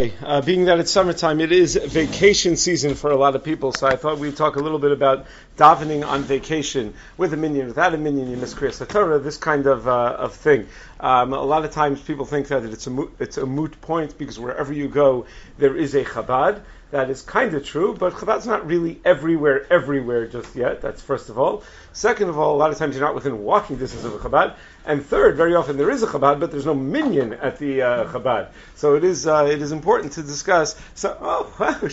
Okay, uh, being that it's summertime, it is vacation season for a lot of people, so I thought we'd talk a little bit about davening on vacation with a minyan, without a minyan, you miss Kriyas Torah, this kind of, uh, of thing. Um, a lot of times people think that it's a, moot, it's a moot point because wherever you go, there is a Chabad. That is kind of true, but Chabad's not really everywhere, everywhere just yet. That's first of all. Second of all, a lot of times you're not within walking distance of a Chabad. And third, very often there is a Chabad, but there's no minyan at the uh, Chabad. So it is uh, it is important to discuss. So oh,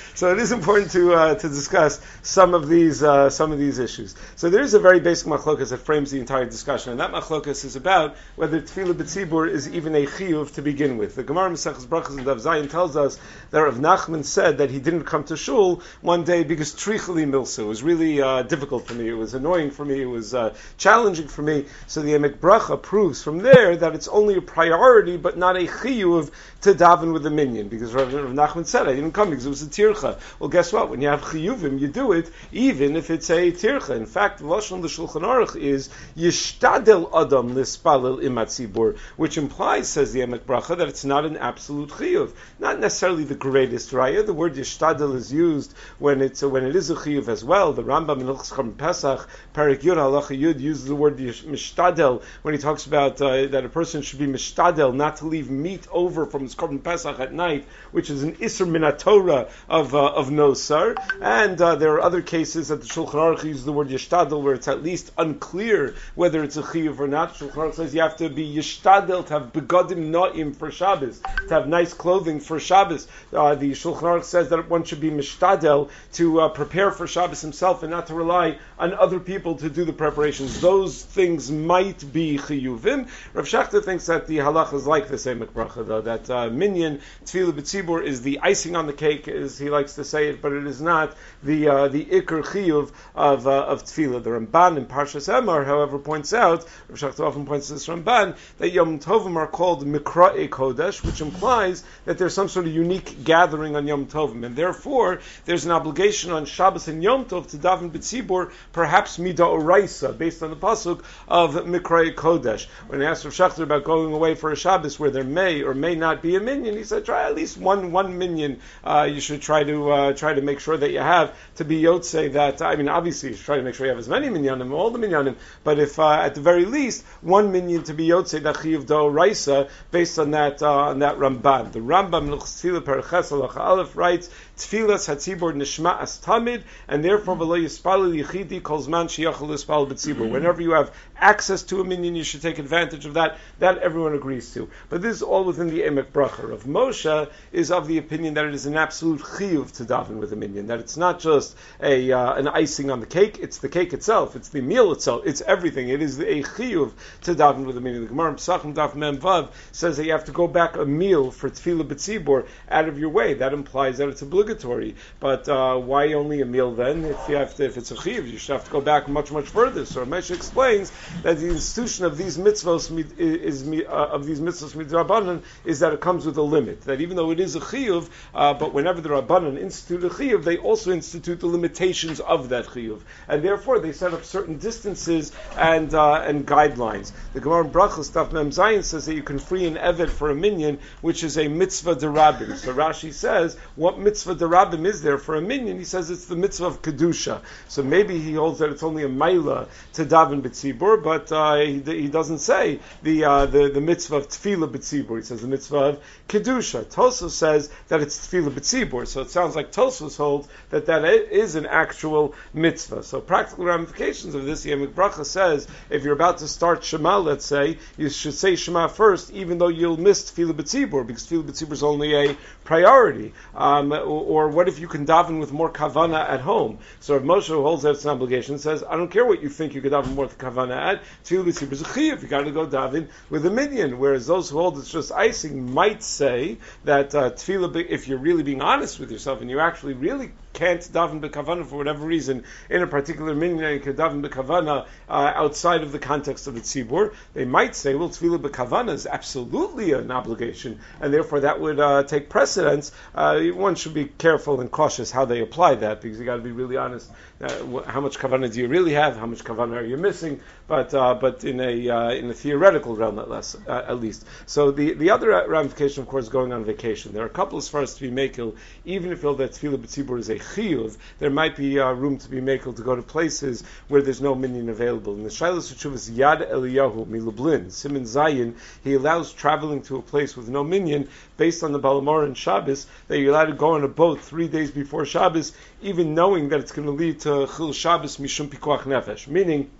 so it is important to uh, to discuss some of these uh, some of these issues. So there is a very basic machlokas that frames the entire discussion, and that machlokas is about whether tefillah b'tzibur is even a chiyuv to begin with. The Gemara Maseches Brachas and Dav Zayin tells us that Rav Nachman said that he didn't come to shul one day because trichali milsa was really uh, difficult for me. It was annoying for me. It was uh, challenging for me. So the Emek Bracha proves from there that it's only a priority, but not a chiyuv to daven with a minyan. Because Rav, Rav Nachman said, I didn't come because it was a tircha. Well, guess what? When you have chiyuvim, you do it, even if it's a tircha. In fact, the Lashon the Shulchan Aruch is yishtadel adam lispalil imatzibur, which implies, says the Emek Bracha, that it's not an absolute chiyuv. Not necessarily the greatest raya. The word yishtadel is used when it's when it is a chiyuv as well. The Rambam in Hilchos Pesach, Parak Yud Halacha Yud uses the word mishtadel when he talks about uh, that a person should be mishtadel, not to leave meat over from his korban pesach at night, which is an isser minatora of uh, of nosar. And uh, there are other cases that the Shulchan Aruch uses the word yishtadel, where it's at least unclear whether it's a chiyuv or not. Shulchan Aruch says you have to be yishtadel to have begodim noim for Shabbos, to have nice clothing for Shabbos. Uh, the Shulchan Aruch says that one should be mishtadel to uh, prepare for Shabbos himself and not to rely on other people to do the preparations. Those things might be chiyuvim. Rav Schachter thinks that the halacha is like the Emek Bracha, though, that uh, minyan, tefillah b'tzibur, is the icing on the cake, as he likes to say it, but it is not the uh, the ikr chiyuv of, uh, of tefillah. The Ramban in Parshas Emor, however, points out, Rav Schachter often points to this Ramban, that Yom Tovim are called Mikra'e Kodesh, which implies that there's some sort of unique gathering on Yom Tovim, and therefore there's an obligation on Shabbos and Yom Tov to daven b'tzibur, perhaps mida oraisa, based on the pasuk of Mikrei Kodesh. When he asked Rav Schachter about going away for a Shabbos where there may or may not be a minyan, he said try at least one one minyan. Uh, you should try to uh, try to make sure that you have to be yotze that. I mean, obviously you should try to make sure you have as many minyanim, all the minyanim. But if uh, at the very least one minyan to be yotze that chiyuv do raisa based on that uh, on that Ramban. The Rambam L'chsila Perches Aleph writes Tfilas Hatzibur Nishma As Tamid, and therefore V'lo Yispalil Yichidi Kol Zman Sheyachal B'tzibur. Whenever you have access to a minyan, you should take advantage of that. That everyone agrees to. But this is all within the Emek Bracha. Of Moshe is of the opinion that it is an absolute chiyuv to daven with a minyan. That it's not just a uh, an icing on the cake. It's the cake itself. It's the meal itself. It's everything. It is a chiyuv to daven with a minyan. The Gemara Pesachim Daf Mem Vav says that you have to go back a mil for tefillah b'tzibur out of your way. That implies that it's obligatory. But uh, why only a mil then? If you have to, if it's a chiyuv, you should have to go back much much further. So Ramesh explains that the institution of these mitzvahs is, uh, of these mitzvahs midrabanan is that it comes with a limit. That even though it is a chiyuv, uh, but whenever the rabbanan institute a chiyuv, they also institute the limitations of that chiyuv, and therefore they set up certain distances and uh, and guidelines. The Gemara Brachas Daf Mem Zayin says that you can free an eved for a minyan, which is a mitzvah derabim. So Rashi says, what mitzvah derabim is there for a minyan? He says it's the mitzvah of kedusha. So maybe he holds that it's only a maila to daven b'tzibur, but uh, he, he, doesn't say the, uh, the the mitzvah of tefillah b'tzibur. He says the mitzvah of kedusha. Tosos says that it's tefillah b'tzibur. So it sounds like Tosos holds that that is an actual mitzvah. So practical ramifications of this, Emek Bracha says if you're about to start Shema, let's say you should say Shema first, even though you'll miss tefillah b'tzibur because tefillah b'tzibur is only a priority. Um, or, or, what if you can daven with more kavana at home? So if Moshe holds that it's an obligation, says I don't care what you think you could daven more kavana at. Tefillah is a chiyuv. You got to go daven with a minyan. Whereas those who hold it's just icing might say that uh, tefillah, if you're really being honest with yourself and you actually really can't daven bekavana for whatever reason in a particular minyan, can daven bekavana uh, outside of the context of the tzibur, they might say, well, tefillah bekavana is absolutely an obligation, and therefore that would uh, take precedence. Uh, one should be careful and cautious how they apply that because you got to be really honest. Uh, how much kavana do you really have? How much kavana are you missing? But uh, but in a uh, in a theoretical realm at, less, at least. So the the other ramification, of course, going on vacation. There are a couple as far as to be makel, even if that tefillah b'tzibur is a chiyuv, there might be room to be makel to go to places where there's no minyan available. In the Shilas Chuvas Yad Eliyahu Milublin Simon Zayin, he allows traveling to a place with no minyan based on the Baal HaMaor and Shabbos that you're allowed to go on a boat three days before Shabbos, even knowing that it's going to lead to Chil Shabbos Mishum Pikuach Nefesh, meaning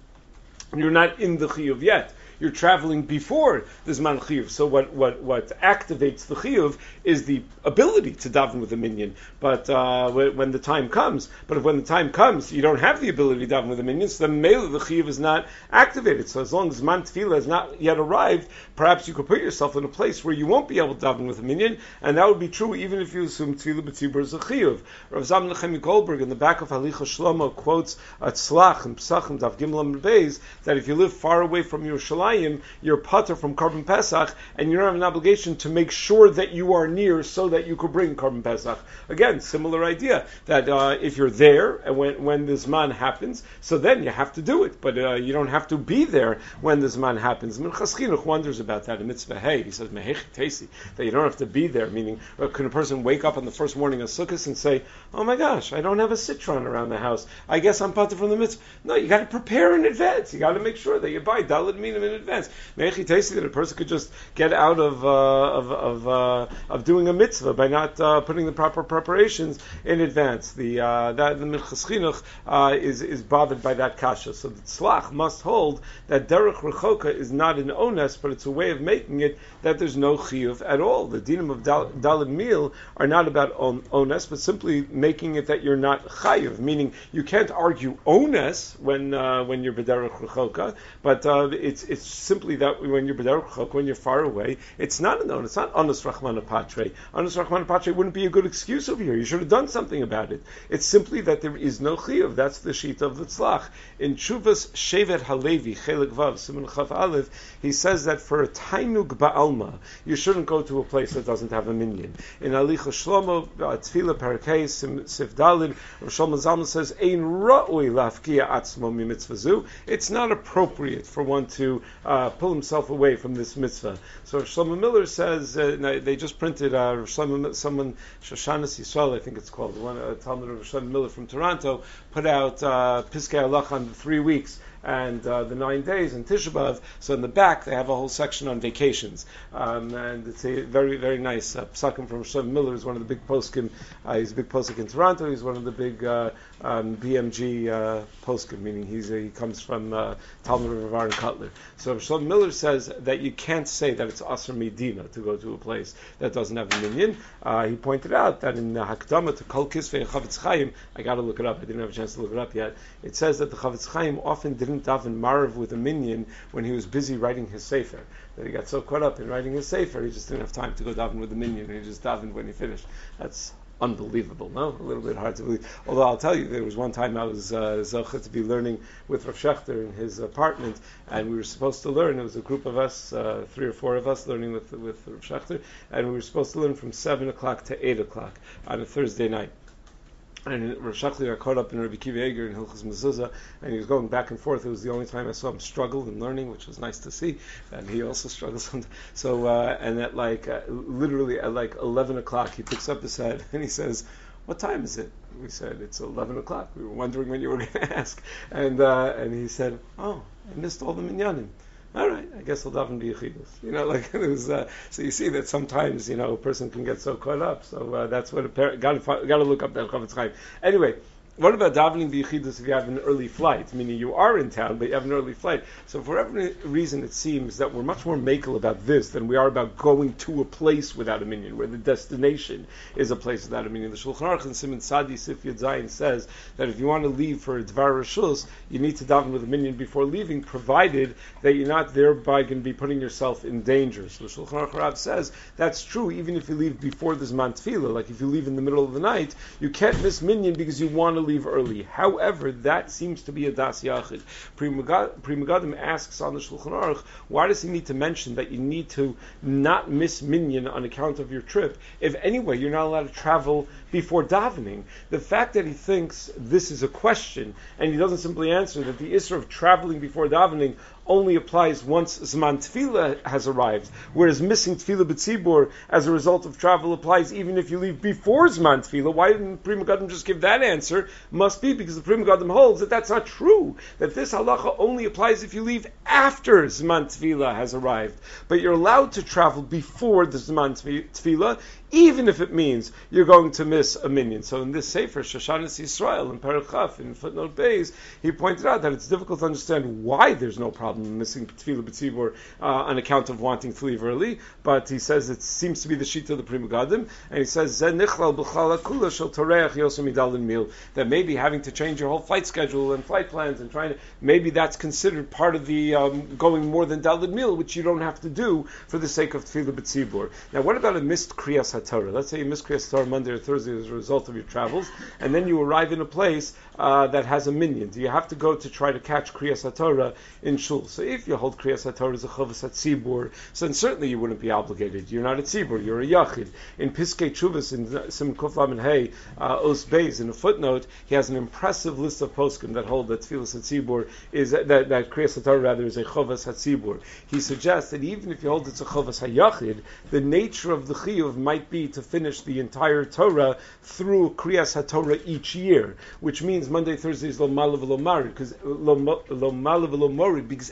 you're not in the Chiyuv yet you're traveling before the Zman Chiyuv. So what, what, what activates the Chiyuv is the ability to daven with a minyan, But uh, when the time comes, but if when the time comes, you don't have the ability to daven with a minyan, so then male the Chiyuv is not activated. So as long as Zman Tefillah has not yet arrived, perhaps you could put yourself in a place where you won't be able to daven with a minyan, and that would be true even if you assume Tefillah B'tzibur is a Chiyuv. Rav Zalman Nechemia Goldberg in the back of Halichos Shlomo quotes at Tzlach and Psachim Dav Beis that if you live far away from your Yerushalayim, you're putter from Korban Pesach, and you don't have an obligation to make sure that you are near so that you could bring Korban Pesach. Again, similar idea that uh, if you're there and when, when this man happens, so then you have to do it, but uh, you don't have to be there when this man happens. Minchas wonders about that in Mitzvah Hey. He says, Tesi, that you don't have to be there, meaning, uh, can a person wake up on the first morning of Sukkot and say, oh my gosh, I don't have a citron around the house. I guess I'm putter from the mitzvah. No, you got to prepare in advance. You got to make sure that you buy Daled Minim in advance. Mechi Tesi that a person could just get out of uh, of of, uh, of doing a mitzvah by not uh, putting the proper preparations in advance. The uh, that the Minchas Chinuch uh, is is bothered by that kasha. So the tzlach must hold that derech rechoka is not an ones, but it's a way of making it that there's no chiyuv at all. The dinim of dalid mil are not about on, ones, but simply making it that you're not chayiv, meaning you can't argue ones when uh, when you're bederech rechoka, but it's it's simply simply that when you're B'derech when you're far away, it's not a known, it's not Anas Rachman Patre. Anas Rachman Patre wouldn't be a good excuse over here. You should have done something about it. It's simply that there is no Chiyuv. That's the sheet of the Tzlach. In Chuvas Shevet Halevi, Chelik Vav, Simon Chav Aleph, he says that for a Tainug Ba'alma, you shouldn't go to a place that doesn't have a minyan. In Halichos Shlomo, uh, Tfila Parakei, Sif Dalid, Shlomo Zalman says, Ein Ra'ui Lafkia Atzmo Mimitzvazu. It's not appropriate for one to uh, pull himself away from this mitzvah. So Shlomo Miller says uh, they just printed uh, Shlomo, someone Shoshanas Yisrael, I think it's called, one uh, talmid of Shlomo Miller from Toronto, put out uh, Piskei Halacha on the three weeks and uh, the nine days and Tisha. So in the back they have a whole section on vacations, um, and it's a very very nice uh, psakim from Shem Miller is one of the big poskim. Uh, he's a big poskim in Toronto. He's one of the big uh, um, BMG uh, poskim, meaning he's a, he comes from uh, talmid of and Kotler. So Shem Miller says that you can't say that it's Asr Medina to go to a place that doesn't have a minyan. Uh, he pointed out that in the Hakdama to Kol Kisvei Chofetz Chaim, I got to look it up. I didn't have a chance to look it up yet. It says that the Chofetz Chaim often didn't didn't daven Maariv with a minyan when he was busy writing his sefer. That he got so caught up in writing his sefer, he just didn't have time to go daven with the minyan, and he just davened when he finished. That's unbelievable, no? A little bit hard to believe. Although I'll tell you, there was one time I was uh, to be learning with Rav Schachter in his apartment, and we were supposed to learn. It was a group of us, uh, three or four of us, learning with with Rav Schachter, and we were supposed to learn from seven o'clock to eight o'clock on a Thursday night and Rav Shachli got caught up in Rabbi Akiva Eiger in Hilchas Mezuzah, and he was going back and forth. It was the only time I saw him struggle in learning, which was nice to see. And he also struggles. So, uh, and at like uh, literally at like eleven o'clock, he picks up his head and he says, "What time is it?" We said, "It's eleven o'clock." We were wondering when you were going to ask, and uh, and he said, "Oh, I missed all the minyanim." All right, I guess I'll daven biyachidus. You know, like it was. Uh, so you see that sometimes you know a person can get so caught up. So uh, that's what a parent got to look up that chofetz chaim. Anyway, what about davening b'yichidus if you have an early flight? Meaning you are in town, but you have an early flight. So for every reason, it seems that we're much more makel about this than we are about going to a place without a minyan, where the destination is a place without a minyan. The Shulchan Aruch and Simon Sadi Sif Zayin says that if you want to leave for a Dvar Rishus, you need to daven with a minyan before leaving, provided that you're not thereby going to be putting yourself in danger. So the Shulchan Aruch Rab says that's true even if you leave before this Zman Tefillah. Like if you leave in the middle of the night, you can't miss minyan because you want to leave early. However, that seems to be a das yachid. Pri Megadim asks on the Shulchan Aruch, why does he need to mention that you need to not miss minyan on account of your trip? If anyway you're not allowed to travel before davening, the fact that he thinks this is a question and he doesn't simply answer that the issue of traveling before davening only applies once Zman Tefillah has arrived, whereas missing Tefillah B'tzibur as a result of travel applies even if you leave before Zman Tefillah. Why didn't Pri Megadim just give that answer? Must be because the Pri Megadim holds that that's not true, that this halacha only applies if you leave after Zman Tefillah has arrived. But you're allowed to travel before the Zman Tefillah, even if it means you're going to miss a minyan. So in this Sefer, Shoshanas Yisrael, in Parachaf, in footnote Bays, he pointed out that it's difficult to understand why there's no problem missing Tefillah B'tzibur uh, on account of wanting to leave early, but he says it seems to be the sheet of the Pri Megadim, and he says, that maybe having to change your whole flight schedule and flight plans and trying to, maybe that's considered part of the um, going more than Dalid Mil, which you don't have to do for the sake of Tefillah B'tzibur. Now, what about a missed Kriyas Torah. Let's say you missed Kriyas Torah Monday or Thursday as a result of your travels, and then you arrive in a place uh, that has a minyan. Do you have to go to try to catch Kriyas Torah in shul? So if you hold Kriyas Torah as a chavas at Tzibur, so then certainly you wouldn't be obligated. You're not a Tzibur, you're a Yachid. In Piskei Chuvas, in Sim Kuf and Hey, uh, Os Beis, in a footnote, he has an impressive list of poskim that hold that Tfilas at Tzibur is, that, that Kriyas Torah rather is a chavas at Tzibur. He suggests that even if you hold it's a chavas hayachid, the nature of the chiyuv might be to finish the entire Torah through Kriyas HaTorah each year, which means Monday, Thursday is Lo Malav Lo because Lo Malav Lo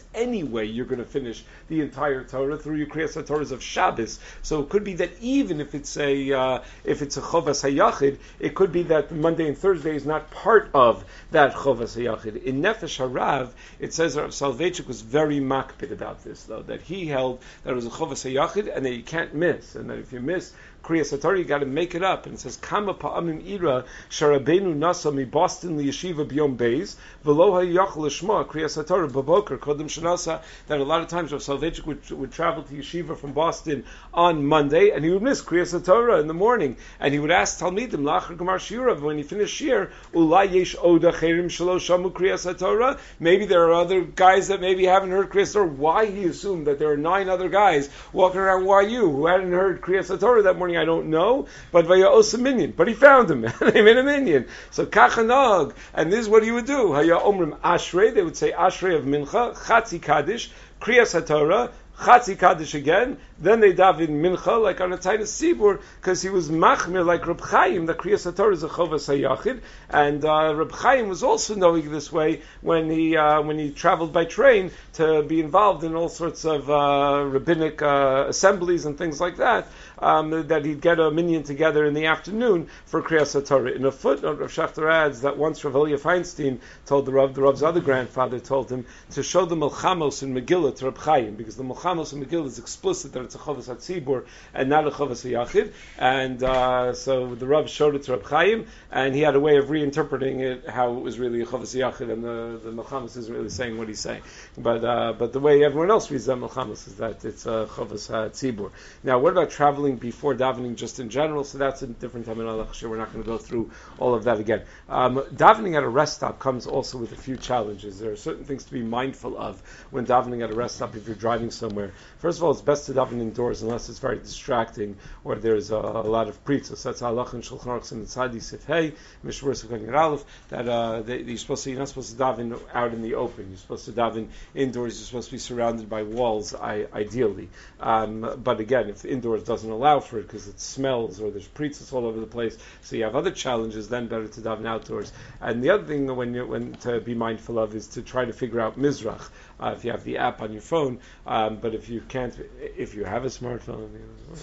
because anyway you're going to finish the entire Torah through your Kriyas Torahs of Shabbos. So it could be that even if it's a uh, if it's a Chovas Hayachid, it could be that Monday and Thursday is not part of that Chovas Hayachid. In Nefesh Harav, it says Rav Soloveitchik was very makpid about this, though, that he held that it was a Chovas Hayachid and that you can't miss, and that if you miss Kriya Satori, you got to make it up. And it says, Kama pa'amim ira sharabenu nasa mi Boston li yeshiva biyom beis v'lo ha'yach l'shma Kriya Satori b'boker kodem shanasa that a lot of times Rav Soloveitchik would, would travel to yeshiva from Boston on Monday and he would miss Kriya Satori in the morning. And he would ask Talmidim lachar gemar shira when he finished shir ulay yesh oda cherim shalo shamu Kriya Satori maybe there are other guys that maybe haven't heard Kriya Satori why he assumed that there are nine other guys walking around? YU who hadn't heard Kriya Satori that morning morning, I don't know, but vaya osa minyan. But he found him. they made a minyan. So kachanog, and this is what he would do. Haya omrim ashrei, they would say ashrei of mincha, chatzi kaddish, kriyas haTorah, Chatzi Kaddish again, then they daven Mincha, like on a tiny Tzibur, because he was Machmir, like Reb Chaim, the Kriyas HaTorah is a Chovas HaYachid, and uh, Reb Chaim was also knowing this way when he, uh, when he traveled by train to be involved in all sorts of uh, rabbinic uh, assemblies and things like that um, that he'd get a minyan together in the afternoon for Kriyas Torah. In a footnote, Rav Schachter adds that once Rav Elia Feinstein told the Rav, the Rav's other grandfather told him to show the Milchamos in Megillah to Reb Chaim, because the Milchamos in Megillah is explicit that it's a Chavas HaTzibur and not a Chavas HaYachid, and uh, so the Rav showed it to Reb Chaim, and he had a way of reinterpreting it how it was really a Chavas HaYachid, and the, the Milchamos isn't really saying what he's saying. But, uh, but the way everyone else reads that Milchamos is that it's a Chavas HaTzibur. Now, what about traveling before davening just in general, so that's a different time in Allah. We're not going to go through all of that again. Um, davening at a rest stop comes also with a few challenges. There are certain things to be mindful of when davening at a rest stop if you're driving somewhere. First of all, it's best to daven indoors unless it's very distracting or there's a, a lot of pritzos. That's halach and shulchan aruch and tzadi sifhei mishmur sukan aleph that uh, you're supposed to you're not supposed to daven out in the open. You're supposed to daven indoors. You're supposed to be surrounded by walls, I, ideally. Um, but again, if indoors doesn't allow for it because it smells or there's pritzes all over the place. So you have other challenges. Then better to daven outdoors. And the other thing when you when to be mindful of is to try to figure out mizrach. Uh, if you have the app on your phone, um, but if you can't, if you have a smartphone,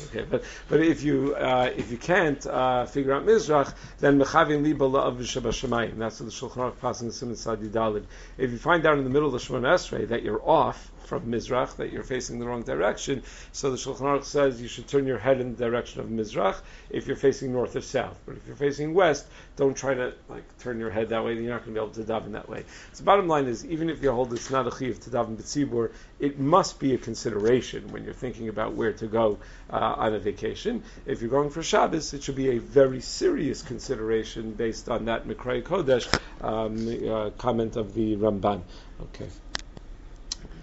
okay. But but if you uh, if you can't uh, figure out mizrach, then mechavim liba la'av That's what the Shulchan Aruch passes in Simon Sadi. If you find out in the middle of the Shemoneh Esrei that you're off, from Mizrach, that you're facing the wrong direction. So the Shulchan Aruch says you should turn your head in the direction of Mizrach if you're facing north or south. But if you're facing west, don't try to like turn your head that way. You're not going to be able to daven that way. So bottom line is, even if you hold it's not a chiv to daven b'tzibur, it must be a consideration when you're thinking about where to go uh, on a vacation. If you're going for Shabbos, it should be a very serious consideration based on that Mikray Kodesh um, uh, comment of the Ramban. Okay.